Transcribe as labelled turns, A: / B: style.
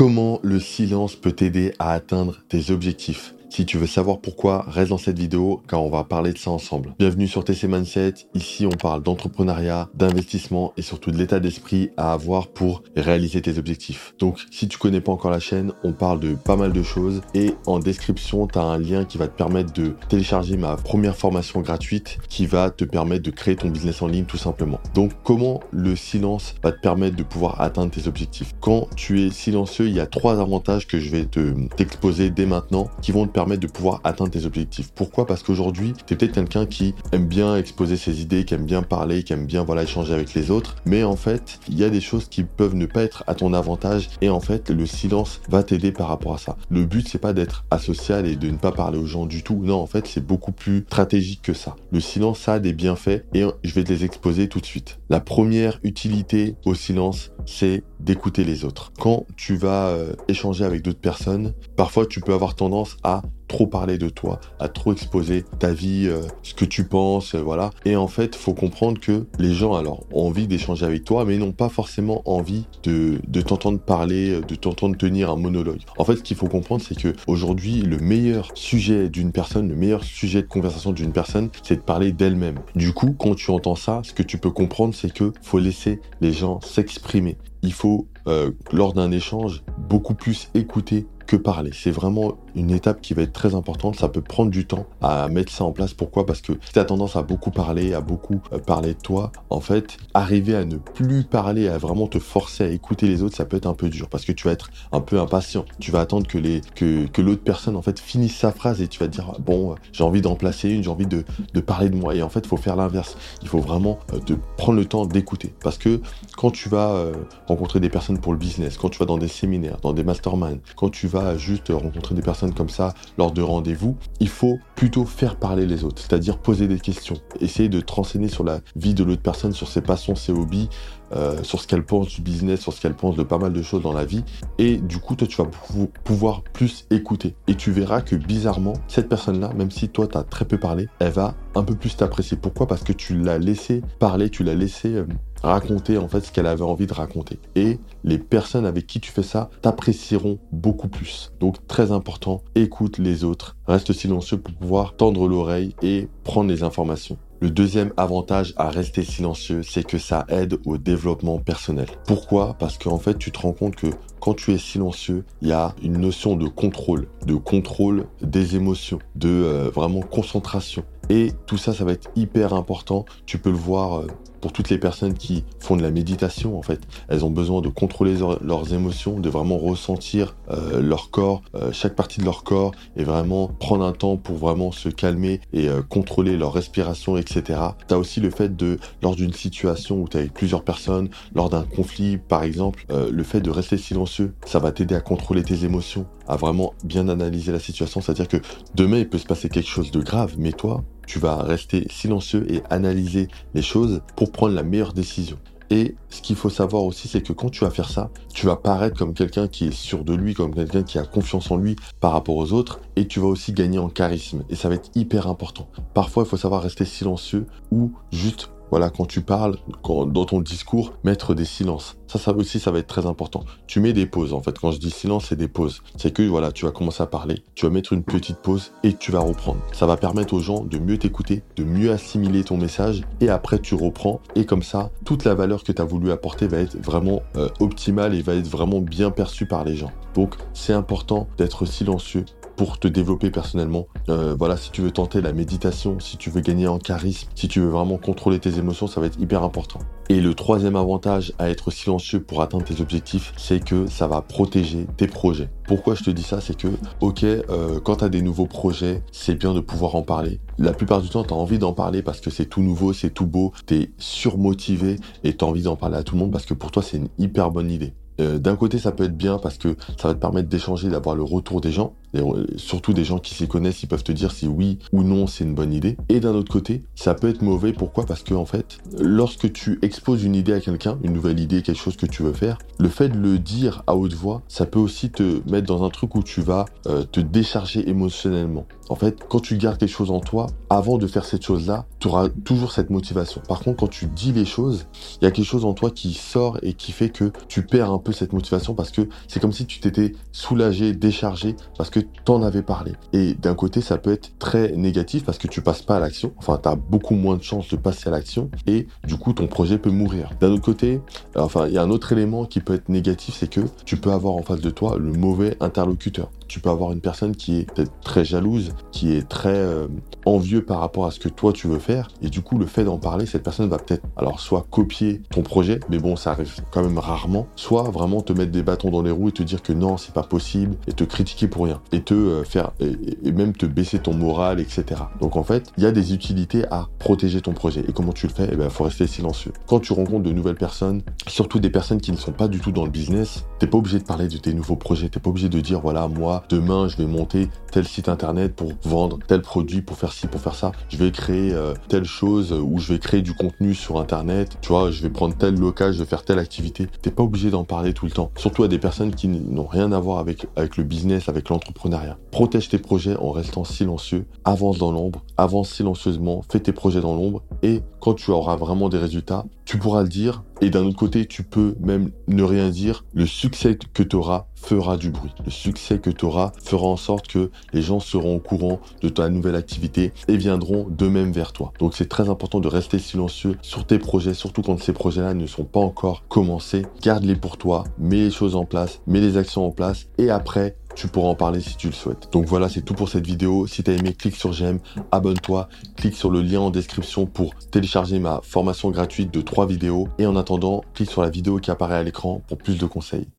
A: Comment le silence peut t'aider à atteindre tes objectifs? Si tu veux savoir pourquoi, reste dans cette vidéo car on va parler de ça ensemble. Bienvenue sur TC Mindset. Ici, on parle d'entrepreneuriat, d'investissement et surtout de l'état d'esprit à avoir pour réaliser tes objectifs. Donc, si tu connais pas encore la chaîne, on parle de pas mal de choses et en description, tu as un lien qui va te permettre de télécharger ma première formation gratuite qui va te permettre de créer ton business en ligne tout simplement. Donc, comment le silence va te permettre de pouvoir atteindre tes objectifs? Quand tu es silencieux, il y a trois avantages que je vais te t'exposer dès maintenant qui vont te permettre de pouvoir atteindre tes objectifs. Pourquoi? Parce qu'aujourd'hui, tu es peut-être quelqu'un qui aime bien exposer ses idées, qui aime bien parler, qui aime bien voilà échanger avec les autres, mais en fait, il y a des choses qui peuvent ne pas être à ton avantage et en fait, le silence va t'aider par rapport à ça. Le but, c'est pas d'être asocial et de ne pas parler aux gens du tout. Non, en fait, c'est beaucoup plus stratégique que ça. Le silence, a des bienfaits et je vais te les exposer tout de suite. La première utilité au silence, c'est d'écouter les autres. Quand tu vas euh, échanger avec d'autres personnes, parfois tu peux avoir tendance à trop parler de toi, à trop exposer ta vie, euh, ce que tu penses, euh, voilà. Et en fait, faut comprendre que les gens alors ont envie d'échanger avec toi, mais n'ont pas forcément envie de, t'entendre parler, de t'entendre tenir un monologue. En fait, ce qu'il faut comprendre, c'est que aujourd'hui, le meilleur sujet d'une personne, le meilleur sujet de conversation d'une personne, c'est de parler d'elle-même. Du coup, quand tu entends ça, ce que tu peux comprendre, c'est que faut laisser les gens s'exprimer. Il faut, euh, lors d'un échange, beaucoup plus écouter que parler. C'est vraiment une étape qui va être très importante. Ça peut prendre du temps à mettre ça en place. Pourquoi? Parce que tu as tendance à beaucoup parler, à beaucoup euh, parler de toi, en fait, arriver à ne plus parler, à vraiment te forcer à écouter les autres, ça peut être un peu dur parce que tu vas être un peu impatient. Tu vas attendre que, les, que, que l'autre personne, en fait, finisse sa phrase et tu vas te dire, bon, j'ai envie d'en placer une, j'ai envie de, de, parler de moi. Et en fait, il faut faire l'inverse. Il faut vraiment euh, de prendre le temps d'écouter. Parce que quand tu vas euh, rencontrer des personnes pour le business, quand tu vas dans des séminaires, dans des masterminds, quand tu vas juste rencontrer des personnes comme ça lors de rendez-vous, il faut plutôt faire parler les autres, c'est-à-dire poser des questions, essayer de te sur la vie de l'autre personne, sur ses passions, ses hobbies, euh, sur ce qu'elle pense du business, sur ce qu'elle pense de pas mal de choses dans la vie. Et du coup, toi, tu vas pouvoir plus écouter. Et tu verras que bizarrement, cette personne-là, même si toi, tu as très peu parlé, elle va un peu plus t'apprécier. Pourquoi? Parce que tu l'as laissé parler, tu l'as laissé euh, raconter en fait ce qu'elle avait envie de raconter. Et les personnes avec qui tu fais ça t'apprécieront beaucoup plus. Donc très important, écoute les autres, reste silencieux pour pouvoir tendre l'oreille et prendre les informations. Le deuxième avantage à rester silencieux, c'est que ça aide au développement personnel. Pourquoi? Parce qu'en fait, tu te rends compte que quand tu es silencieux, il y a une notion de contrôle, de contrôle des émotions, de euh, vraiment concentration. Et tout ça, ça va être hyper important. Tu peux le voir euh, pour toutes les personnes qui font de la méditation, en fait, elles ont besoin de contrôler leurs émotions, de vraiment ressentir euh, leur corps, euh, chaque partie de leur corps, et vraiment prendre un temps pour vraiment se calmer et euh, contrôler leur respiration, etc. Tu as aussi le fait de, lors d'une situation où tu es avec plusieurs personnes, lors d'un conflit, par exemple, le fait de rester silencieux, ça va t'aider à contrôler tes émotions, à vraiment bien analyser la situation. C'est-à-dire que demain, il peut se passer quelque chose de grave, mais toi, tu vas rester silencieux et analyser les choses pour prendre la meilleure décision. Et ce qu'il faut savoir aussi, c'est que quand tu vas faire ça, tu vas paraître comme quelqu'un qui est sûr de lui, comme quelqu'un qui a confiance en lui par rapport aux autres, et tu vas aussi gagner en charisme. Et ça va être hyper important. Parfois, il faut savoir rester silencieux ou juste voilà, quand tu parles, dans ton discours, mettre des silences. Ça, ça aussi, ça va être très important. Tu mets des pauses, en fait. Quand je dis silence, c'est des pauses. C'est que, voilà, tu vas commencer à parler, tu vas mettre une petite pause et tu vas reprendre. Ça va permettre aux gens de mieux t'écouter, de mieux assimiler ton message et après, tu reprends. Et comme ça, toute la valeur que tu as voulu apporter va être vraiment euh, optimale et va être vraiment bien perçue par les gens. Donc, c'est important d'être silencieux pour te développer personnellement. Euh, voilà, si tu veux tenter la méditation, si tu veux gagner en charisme, si tu veux vraiment contrôler tes émotions, ça va être hyper important. Et le troisième avantage à être silencieux pour atteindre tes objectifs, c'est que ça va protéger tes projets. Pourquoi je te dis ça? C'est que, ok, euh, quand tu as des nouveaux projets, c'est bien de pouvoir en parler. La plupart du temps, tu as envie d'en parler parce que c'est tout nouveau, c'est tout beau, tu es surmotivé et tu as envie d'en parler à tout le monde parce que pour toi, c'est une hyper bonne idée. Euh, d'un côté, ça peut être bien parce que ça va te permettre d'échanger, d'avoir le retour des gens. Surtout des gens qui s'y connaissent, ils peuvent te dire si oui ou non c'est une bonne idée. Et d'un autre côté, ça peut être mauvais. Pourquoi? Parce que en fait, lorsque tu exposes une idée à quelqu'un, une nouvelle idée, quelque chose que tu veux faire, le fait de le dire à haute voix, ça peut aussi te mettre dans un truc où tu vas euh, te décharger émotionnellement. En fait, quand tu gardes quelque chose en toi, avant de faire cette chose-là, tu auras toujours cette motivation. Par contre, quand tu dis les choses, il y a quelque chose en toi qui sort et qui fait que tu perds un peu cette motivation parce que c'est comme si tu t'étais soulagé, déchargé parce que t'en avais parlé. Et d'un côté, ça peut être très négatif parce que tu passes pas à l'action. Enfin, tu as beaucoup moins de chances de passer à l'action et du coup, ton projet peut mourir. D'un autre côté, enfin, il y a un autre élément qui peut être négatif, c'est que tu peux avoir en face de toi le mauvais interlocuteur tu peux avoir une personne qui est peut-être très jalouse, qui est très euh, envieux par rapport à ce que toi tu veux faire, et du coup le fait d'en parler, cette personne va peut-être alors soit copier ton projet, mais bon ça arrive quand même rarement, soit vraiment te mettre des bâtons dans les roues et te dire que non c'est pas possible, et te critiquer pour rien, et te euh, faire et, même te baisser ton moral, etc. Donc en fait il y a des utilités à protéger ton projet. Et comment tu le fais? Eh ben faut rester silencieux. Quand tu rencontres de nouvelles personnes, surtout des personnes qui ne sont pas du tout dans le business, t'es pas obligé de parler de tes nouveaux projets, t'es pas obligé de dire voilà moi demain je vais monter tel site internet pour vendre tel produit, pour faire ci, pour faire ça. Je vais créer euh, telle chose ou je vais créer du contenu sur internet. Tu vois, je vais prendre tel local, je vais faire telle activité. T'es pas obligé d'en parler tout le temps. Surtout à des personnes qui n'ont rien à voir avec, avec le business, avec Protège tes projets en restant silencieux. Avance dans l'ombre. Avance silencieusement. Fais tes projets dans l'ombre. Et quand tu auras vraiment des résultats, tu pourras le dire. Et d'un autre côté, tu peux même ne rien dire. Le succès que tu auras fera du bruit. Le succès que tu auras fera en sorte que les gens seront au courant de ta nouvelle activité et viendront d'eux-mêmes vers toi. Donc c'est très important de rester silencieux sur tes projets, surtout quand ces projets-là ne sont pas encore commencés. Garde-les pour toi, mets les choses en place, mets les actions en place et après, tu pourras en parler si tu le souhaites. Donc voilà, c'est tout pour cette vidéo. Si tu as aimé, clique sur j'aime, abonne-toi, clique sur le lien en description pour télécharger ma formation gratuite de 3 vidéos. Et en attendant, clique sur la vidéo qui apparaît à l'écran pour plus de conseils.